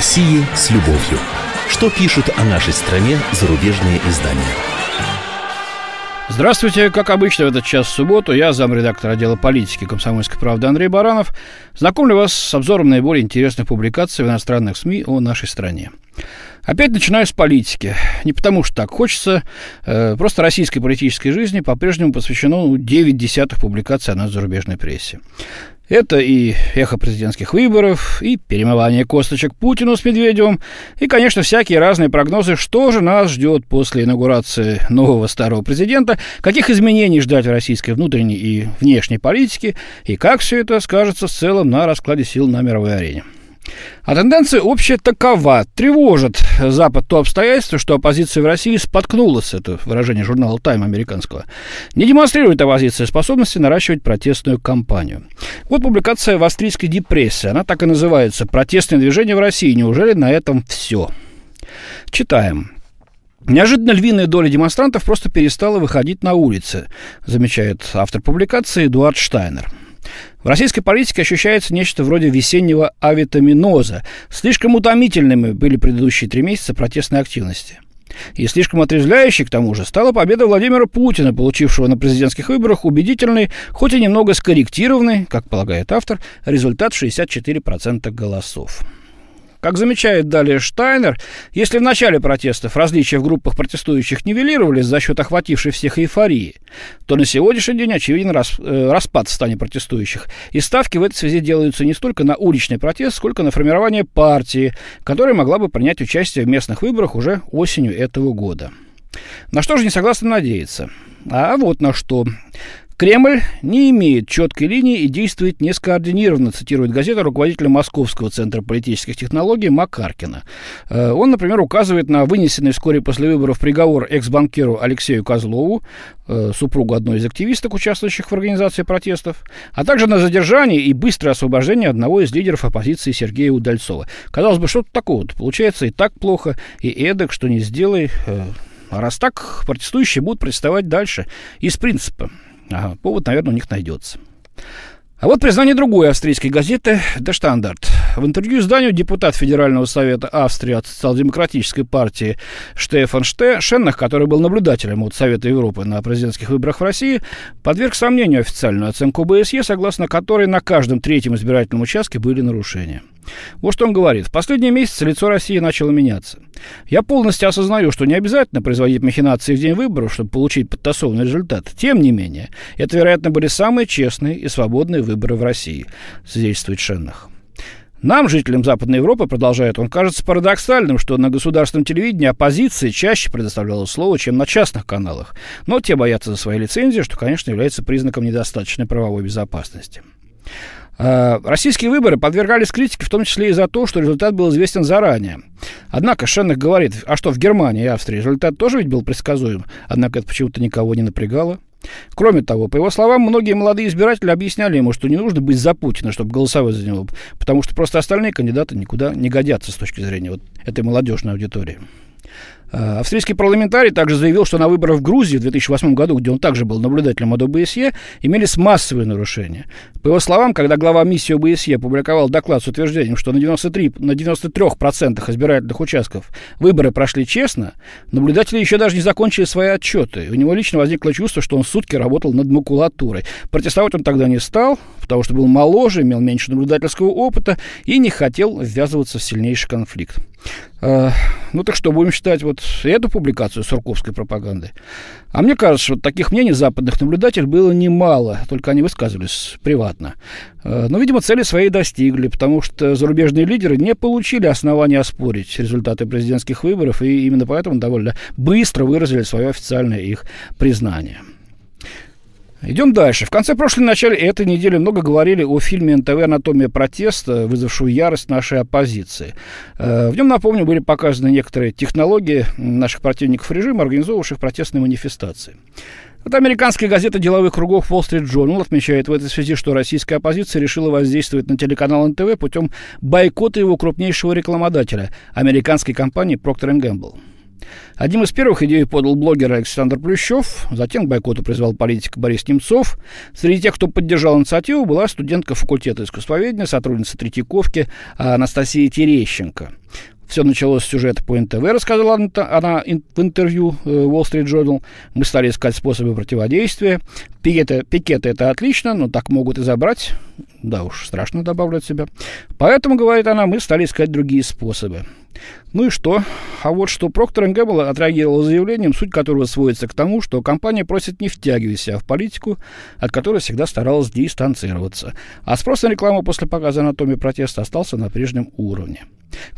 России с любовью. Что пишут о нашей стране зарубежные издания? Здравствуйте. Как обычно, в этот час в субботу я, замредактор отдела политики комсомольской правды Андрей Баранов, знакомлю вас с обзором наиболее интересных публикаций в иностранных СМИ о нашей стране. Опять начинаю с политики. Не потому что так хочется, э, просто российской политической жизни по-прежнему посвящено ну, 9 десятых публикаций о нас в зарубежной прессе. Это и эхо президентских выборов, и перемывание косточек Путину с Медведевым, и, конечно, всякие разные прогнозы, что же нас ждет после инаугурации нового старого президента, каких изменений ждать в российской внутренней и внешней политике, и как все это скажется в целом на раскладе сил на мировой арене. А тенденция общая такова. Тревожит Запад то обстоятельство, что оппозиция в России споткнулась, это выражение журнала «Тайм» американского, не демонстрирует оппозиция способности наращивать протестную кампанию. Вот публикация в австрийской депрессии. Она так и называется «Протестное движение в России. Неужели на этом все?» Читаем. Неожиданно львиная доля демонстрантов просто перестала выходить на улицы, замечает автор публикации Эдуард Штайнер. В российской политике ощущается нечто вроде весеннего авитаминоза. Слишком утомительными были предыдущие три месяца протестной активности. И слишком отрезвляющей, к тому же, стала победа Владимира Путина, получившего на президентских выборах убедительный, хоть и немного скорректированный, как полагает автор, результат 64% голосов. Как замечает далее Штайнер, если в начале протестов различия в группах протестующих нивелировались за счет охватившей всех эйфории, то на сегодняшний день очевиден рас, э, распад в стане протестующих. И ставки в этой связи делаются не столько на уличный протест, сколько на формирование партии, которая могла бы принять участие в местных выборах уже осенью этого года. На что же не согласны надеяться? А вот на что. Кремль не имеет четкой линии и действует нескоординированно, цитирует газета руководителя Московского центра политических технологий Макаркина. Э, он, например, указывает на вынесенный вскоре после выборов приговор экс-банкиру Алексею Козлову, э, супругу одной из активисток, участвующих в организации протестов, а также на задержание и быстрое освобождение одного из лидеров оппозиции Сергея Удальцова. Казалось бы, что-то такого. Получается и так плохо, и эдак, что не сделай. Э, а раз так, протестующие будут протестовать дальше. Из принципа. Ага, повод, наверное, у них найдется. А вот признание другой австрийской газеты «Der Standard». В интервью изданию депутат Федерального совета Австрии от социал-демократической партии Штефан Ште, Шеннах, который был наблюдателем от Совета Европы на президентских выборах в России, подверг сомнению официальную оценку БСЕ, согласно которой на каждом третьем избирательном участке были нарушения. Вот что он говорит. В последние месяцы лицо России начало меняться. Я полностью осознаю, что не обязательно производить махинации в день выборов, чтобы получить подтасованный результат. Тем не менее, это, вероятно, были самые честные и свободные выборы в России, свидетельствует Шеннах. Нам, жителям Западной Европы, продолжает он, кажется парадоксальным, что на государственном телевидении оппозиция чаще предоставляла слово, чем на частных каналах. Но те боятся за свои лицензии, что, конечно, является признаком недостаточной правовой безопасности. А, российские выборы подвергались критике, в том числе и за то, что результат был известен заранее. Однако Шеннах говорит, а что в Германии и Австрии результат тоже ведь был предсказуем, однако это почему-то никого не напрягало. Кроме того, по его словам, многие молодые избиратели объясняли ему, что не нужно быть за Путина, чтобы голосовать за него, потому что просто остальные кандидаты никуда не годятся с точки зрения вот этой молодежной аудитории. Э, австрийский парламентарий также заявил, что на выборах в Грузии в 2008 году, где он также был наблюдателем от ОБСЕ, имелись массовые нарушения. По его словам, когда глава миссии ОБСЕ публиковал доклад с утверждением, что на, 93, на 93% избирательных участков выборы прошли честно, наблюдатели еще даже не закончили свои отчеты. У него лично возникло чувство, что он сутки работал над макулатурой. Протестовать он тогда не стал, потому что был моложе, имел меньше наблюдательского опыта и не хотел ввязываться в сильнейший конфликт. Э, ну так что, будем считать вот эту публикацию сурковской пропаганды? А мне кажется, что таких мнений западных наблюдателей было немало, только они высказывались приватно. Э, но, видимо, цели свои достигли, потому что зарубежные лидеры не получили основания оспорить результаты президентских выборов, и именно поэтому довольно быстро выразили свое официальное их признание. Идем дальше. В конце прошлой начале этой недели много говорили о фильме НТВ «Анатомия протеста», вызвавшую ярость нашей оппозиции. Э, в нем, напомню, были показаны некоторые технологии наших противников режима, организовавших протестные манифестации. Вот американская газета деловых кругов Wall Street Journal отмечает в этой связи, что российская оппозиция решила воздействовать на телеканал НТВ путем бойкота его крупнейшего рекламодателя – американской компании Procter Gamble. Одним из первых идею подал блогер Александр Плющев, затем к бойкоту призвал политик Борис Немцов. Среди тех, кто поддержал инициативу, была студентка факультета искусствоведения, сотрудница Третьяковки Анастасия Терещенко. Все началось с сюжета по НТВ, рассказала она в интервью э, Wall Street Journal. Мы стали искать способы противодействия. Пикеты, пикеты это отлично, но так могут и забрать. Да уж, страшно добавлять себя. Поэтому, говорит она, мы стали искать другие способы. Ну и что? А вот что Проктор Гэмбл отреагировал заявлением, суть которого сводится к тому, что компания просит не втягивать себя в политику, от которой всегда старалась дистанцироваться. А спрос на рекламу после показа анатомии протеста остался на прежнем уровне.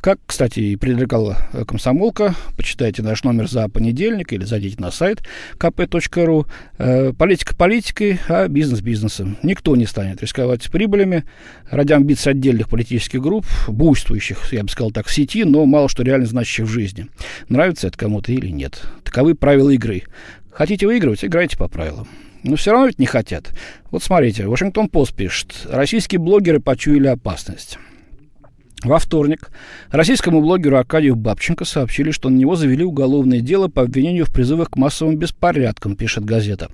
Как, кстати, и предрекала комсомолка, почитайте наш номер за понедельник или зайдите на сайт kp.ru. Э, политика политикой, а бизнес бизнесом. Никто не станет рисковать прибылями ради амбиций отдельных политических групп, буйствующих, я бы сказал так, в сети, но мало что реально значащих в жизни. Нравится это кому-то или нет. Таковы правила игры. Хотите выигрывать, играйте по правилам. Но все равно ведь не хотят. Вот смотрите, Вашингтон Пост пишет. Российские блогеры почуяли опасность. Во вторник российскому блогеру Аркадию Бабченко сообщили, что на него завели уголовное дело по обвинению в призывах к массовым беспорядкам, пишет газета.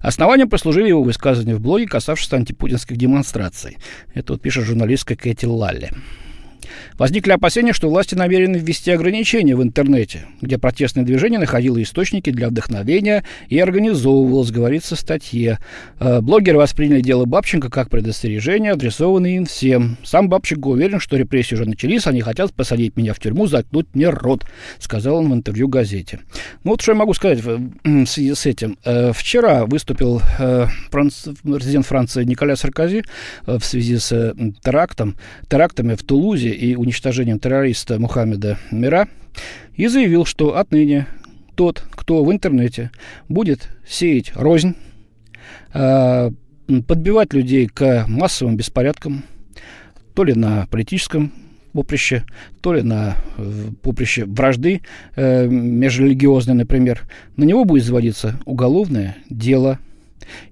Основанием послужили его высказывания в блоге, касавшиеся антипутинских демонстраций. Это вот пишет журналистка Кэти Лалли. Возникли опасения, что власти намерены ввести ограничения в интернете, где протестное движение находило источники для вдохновения и организовывалось, говорится в статье. Э, блогеры восприняли дело Бабченко как предостережение, адресованное им всем. Сам Бабченко уверен, что репрессии уже начались, они хотят посадить меня в тюрьму, заткнуть мне рот, сказал он в интервью газете. Ну вот что я могу сказать в связи с этим. Э, вчера выступил э, президент Франции Николя Саркози в связи с терактом, терактами в Тулузе и уничтожением террориста Мухаммеда Мира и заявил, что отныне тот, кто в интернете будет сеять рознь, а, подбивать людей к массовым беспорядкам, то ли на политическом поприще, то ли на поприще вражды э, межрелигиозной, например, на него будет заводиться уголовное дело –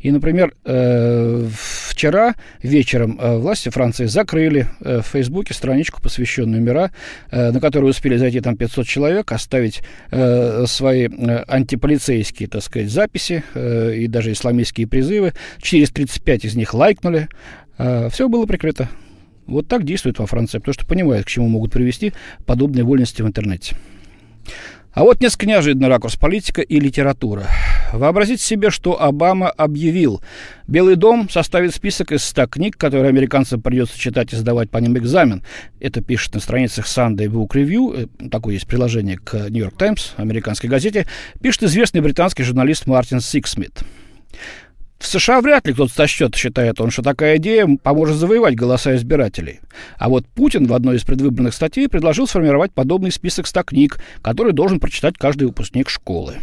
и, например, э, вчера вечером э, власти Франции закрыли э, в Фейсбуке страничку, посвященную мира, на которую успели зайти там 500 человек, оставить свои антиполицейские, так сказать, записи и даже исламистские призывы. Через 35 из них лайкнули. Все было прикрыто. Вот так действует во Франции, потому что понимают, к чему могут привести подобные вольности в интернете. А вот несколько неожиданный ракурс политика и литература. Вообразите себе, что Обама объявил, Белый дом составит список из 100 книг, которые американцам придется читать и сдавать по ним экзамен. Это пишет на страницах Sunday Book Review, э, такое есть приложение к New York Times, американской газете, пишет известный британский журналист Мартин Сиксмит. В США вряд ли кто-то сочтет, считает он, что такая идея поможет завоевать голоса избирателей. А вот Путин в одной из предвыборных статей предложил сформировать подобный список 100 книг, который должен прочитать каждый выпускник школы.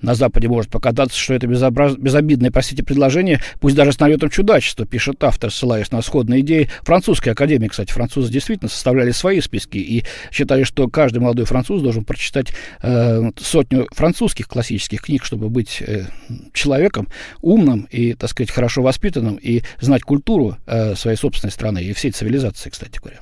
На Западе может показаться, что это безобраз... безобидное, простите, предложение, пусть даже с налетом чудачества, пишет автор, ссылаясь на сходные идеи французской академии. Кстати, французы действительно составляли свои списки и считали, что каждый молодой француз должен прочитать э, сотню французских классических книг, чтобы быть э, человеком умным и, так сказать, хорошо воспитанным и знать культуру э, своей собственной страны и всей цивилизации, кстати говоря.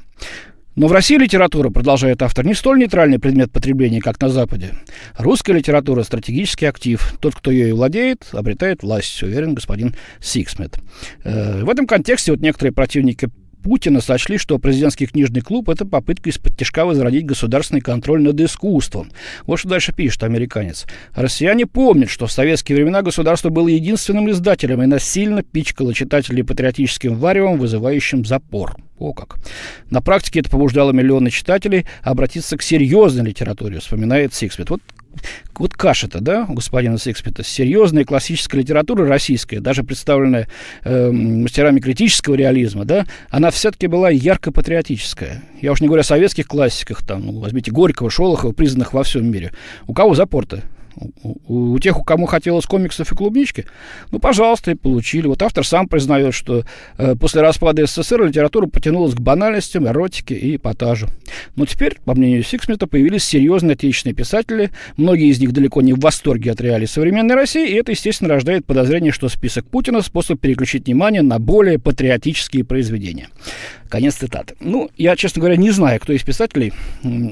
Но в России литература, продолжает автор, не столь нейтральный предмет потребления, как на Западе. Русская литература – стратегический актив. Тот, кто ею владеет, обретает власть, уверен господин Сиксмит. Э, в этом контексте вот некоторые противники Путина сочли, что президентский книжный клуб – это попытка исподтишка возродить государственный контроль над искусством. Вот что дальше пишет американец. Россияне помнят, что в советские времена государство было единственным издателем и насильно пичкало читателей патриотическим варевом, вызывающим запор. О как. На практике это побуждало миллионы читателей обратиться к серьезной литературе, вспоминает Сиксмит. Вот вот каша-то, да, у господина Секспита, серьезная классическая литература российская, даже представленная э, мастерами критического реализма, да, она все-таки была ярко патриотическая. Я уж не говорю о советских классиках, там, ну, возьмите Горького, Шолохова, признанных во всем мире. У кого запор-то? У, у тех, у кому хотелось комиксов и клубнички, ну, пожалуйста, и получили. Вот автор сам признает, что э, после распада СССР литература потянулась к банальностям, эротике и эпатажу. Но теперь, по мнению Сиксмита, появились серьезные отечественные писатели, многие из них далеко не в восторге от реалий современной России, и это, естественно, рождает подозрение, что список Путина – способ переключить внимание на более патриотические произведения. Конец цитаты. Ну, я, честно говоря, не знаю, кто из писателей,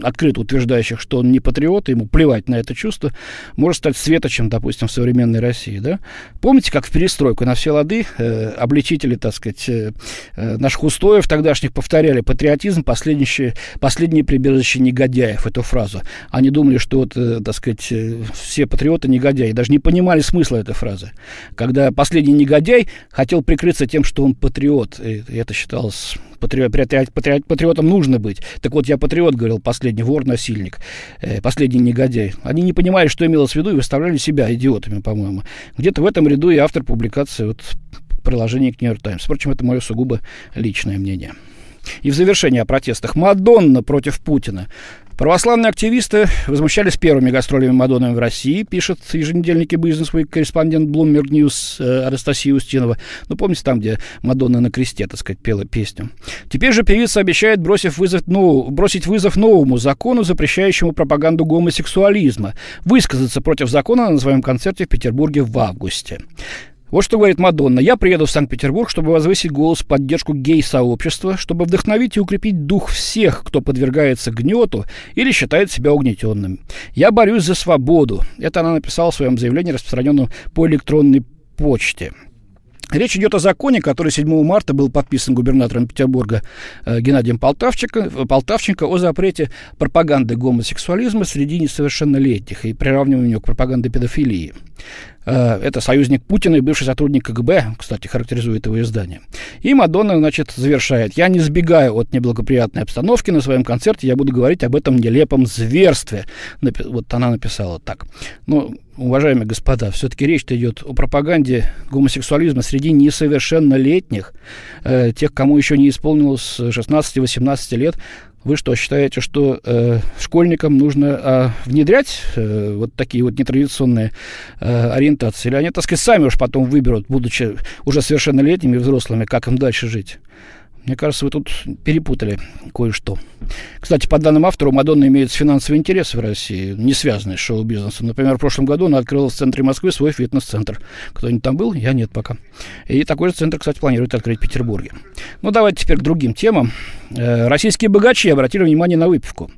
открыто утверждающих, что он не патриот, ему плевать на это чувство, может стать светочем, допустим, в современной России, да? Помните, как в перестройку на все лады э, обличители, так сказать, э, э, наших устоев тогдашних повторяли патриотизм, последнее, последнее прибежище негодяев, эту фразу. Они думали, что, вот, э, так сказать, э, все патриоты негодяи, даже не понимали смысла этой фразы. Когда последний негодяй хотел прикрыться тем, что он патриот, и это считалось патриот, патриот, патриот, патриотом нужно быть. Так вот, я патриот, говорил последний вор-насильник, э, последний негодяй. Они не понимали, что имелось в виду, и выставляли себя идиотами, по-моему. Где-то в этом ряду и автор публикации вот, приложения к Нью-Йорк Таймс. Впрочем, это мое сугубо личное мнение. И в завершение о протестах. Мадонна против Путина. Православные активисты возмущались первыми гастролями Мадонны в России, пишет еженедельники «Бизнес Week» корреспондент Bloomberg News э, Анастасия Устинова. Ну, помните, там, где Мадонна на кресте, так сказать, пела песню. Теперь же певица обещает бросив вызов, ну, бросить вызов новому закону, запрещающему пропаганду гомосексуализма, высказаться против закона на своем концерте в Петербурге в августе. Вот что говорит Мадонна. «Я приеду в Санкт-Петербург, чтобы возвысить голос в поддержку гей-сообщества, чтобы вдохновить и укрепить дух всех, кто подвергается гнету или считает себя угнетенным. Я борюсь за свободу». Это она написала в своем заявлении, распространенном по электронной почте. Речь идет о законе, который 7 марта был подписан губернатором Петербурга э, Геннадием Полтавченко, Полтавченко о запрете пропаганды гомосексуализма среди несовершеннолетних и приравниванию к пропаганде педофилии. Э, это союзник Путина и бывший сотрудник КГБ, кстати, характеризует его издание. И Мадонна, значит, завершает. «Я не сбегаю от неблагоприятной обстановки. На своем концерте я буду говорить об этом нелепом зверстве». Вот она написала так. Ну, уважаемые господа, все-таки речь-то идет о пропаганде гомосексуализма среди несовершеннолетних, э, тех, кому еще не исполнилось 16-18 лет. Вы что, считаете, что э, школьникам нужно э, внедрять э, вот такие вот нетрадиционные э, ориентации? Или они, так сказать, сами уж потом выберут, будучи уже совершеннолетними взрослыми, как им дальше жить? Мне кажется, вы тут перепутали кое-что. Кстати, по данным автора, у Мадонны имеются финансовые интересы в России, не связанные с шоу-бизнесом. Например, в прошлом году она открыла в центре Москвы свой фитнес-центр. Кто-нибудь там был? Я нет пока. И такой же центр, кстати, планирует открыть в Петербурге. Ну, давайте теперь к другим темам. Э, российские богачи обратили внимание на выпивку.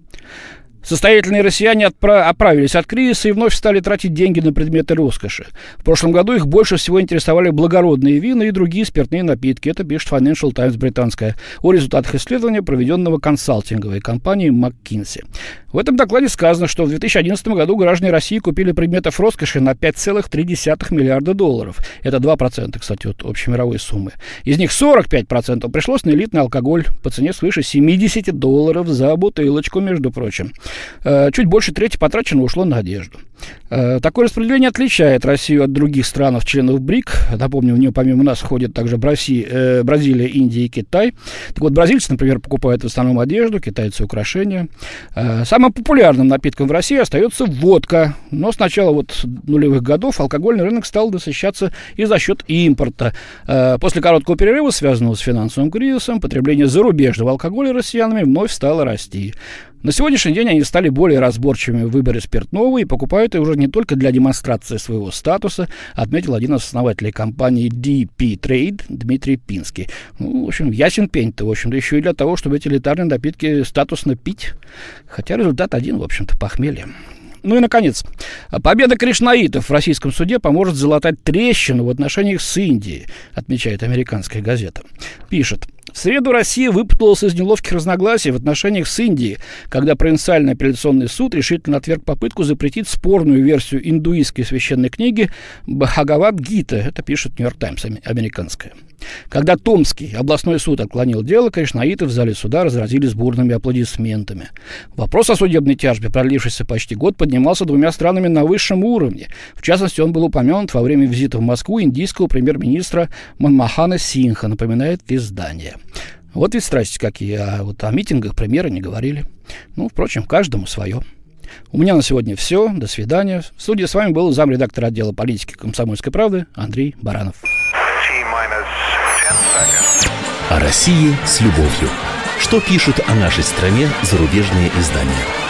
Состоятельные россияне отпра- оправились от кризиса и вновь стали тратить деньги на предметы роскоши. В прошлом году их больше всего интересовали благородные вина и другие спиртные напитки. Это пишет Financial Times британская о результатах исследования, проведенного консалтинговой компанией McKinsey. В этом докладе сказано, что в 2011 году граждане России купили предметов роскоши на 5,3 миллиарда долларов. Это 2%, кстати, от общей мировой суммы. Из них 45% пришлось на элитный алкоголь по цене свыше 70 долларов за бутылочку, между прочим. Э, чуть больше трети потрачено ушло на одежду. Э, такое распределение отличает Россию от других стран, членов БРИК. Напомню, в нее помимо нас входят также Бразилия, э, Бразилия, Индия и Китай. Так вот, бразильцы, например, покупают в основном одежду, китайцы украшения. Самым популярным напитком в России остается водка. Но с начала вот нулевых годов алкогольный рынок стал насыщаться и за счет импорта. После короткого перерыва, связанного с финансовым кризисом, потребление зарубежного алкоголя россиянами вновь стало расти. На сегодняшний день они стали более разборчивыми в выборе спиртного и покупают это уже не только для демонстрации своего статуса, отметил один из основателей компании DP Trade Дмитрий Пинский. Ну, в общем, ясен пень-то, в общем-то, еще и для того, чтобы эти элитарные напитки статусно пить. Хотя результат один, в общем-то, похмелье. Ну и, наконец, победа кришнаитов в российском суде поможет залатать трещину в отношениях с Индией, отмечает американская газета. Пишет, в среду Россия выпуталась из неловких разногласий в отношениях с Индией, когда провинциальный апелляционный суд решительно отверг попытку запретить спорную версию индуистской священной книги Бхагавад-гита. Это пишет Нью-Йорк Таймс, американская. Когда Томский областной суд отклонил дело, кришнаиты в зале суда разразились бурными аплодисментами. Вопрос о судебной тяжбе, продлившийся почти год, поднимался двумя странами на высшем уровне. В частности, он был упомянут во время визита в Москву индийского премьер-министра Манмахана Синха, напоминает издание. Вот ведь страсти какие, а вот о митингах премьера не говорили. Ну, впрочем, каждому свое. У меня на сегодня все. До свидания. В студии с вами был замредактор отдела политики комсомольской правды Андрей Баранов. О России с любовью. Что пишут о нашей стране зарубежные издания?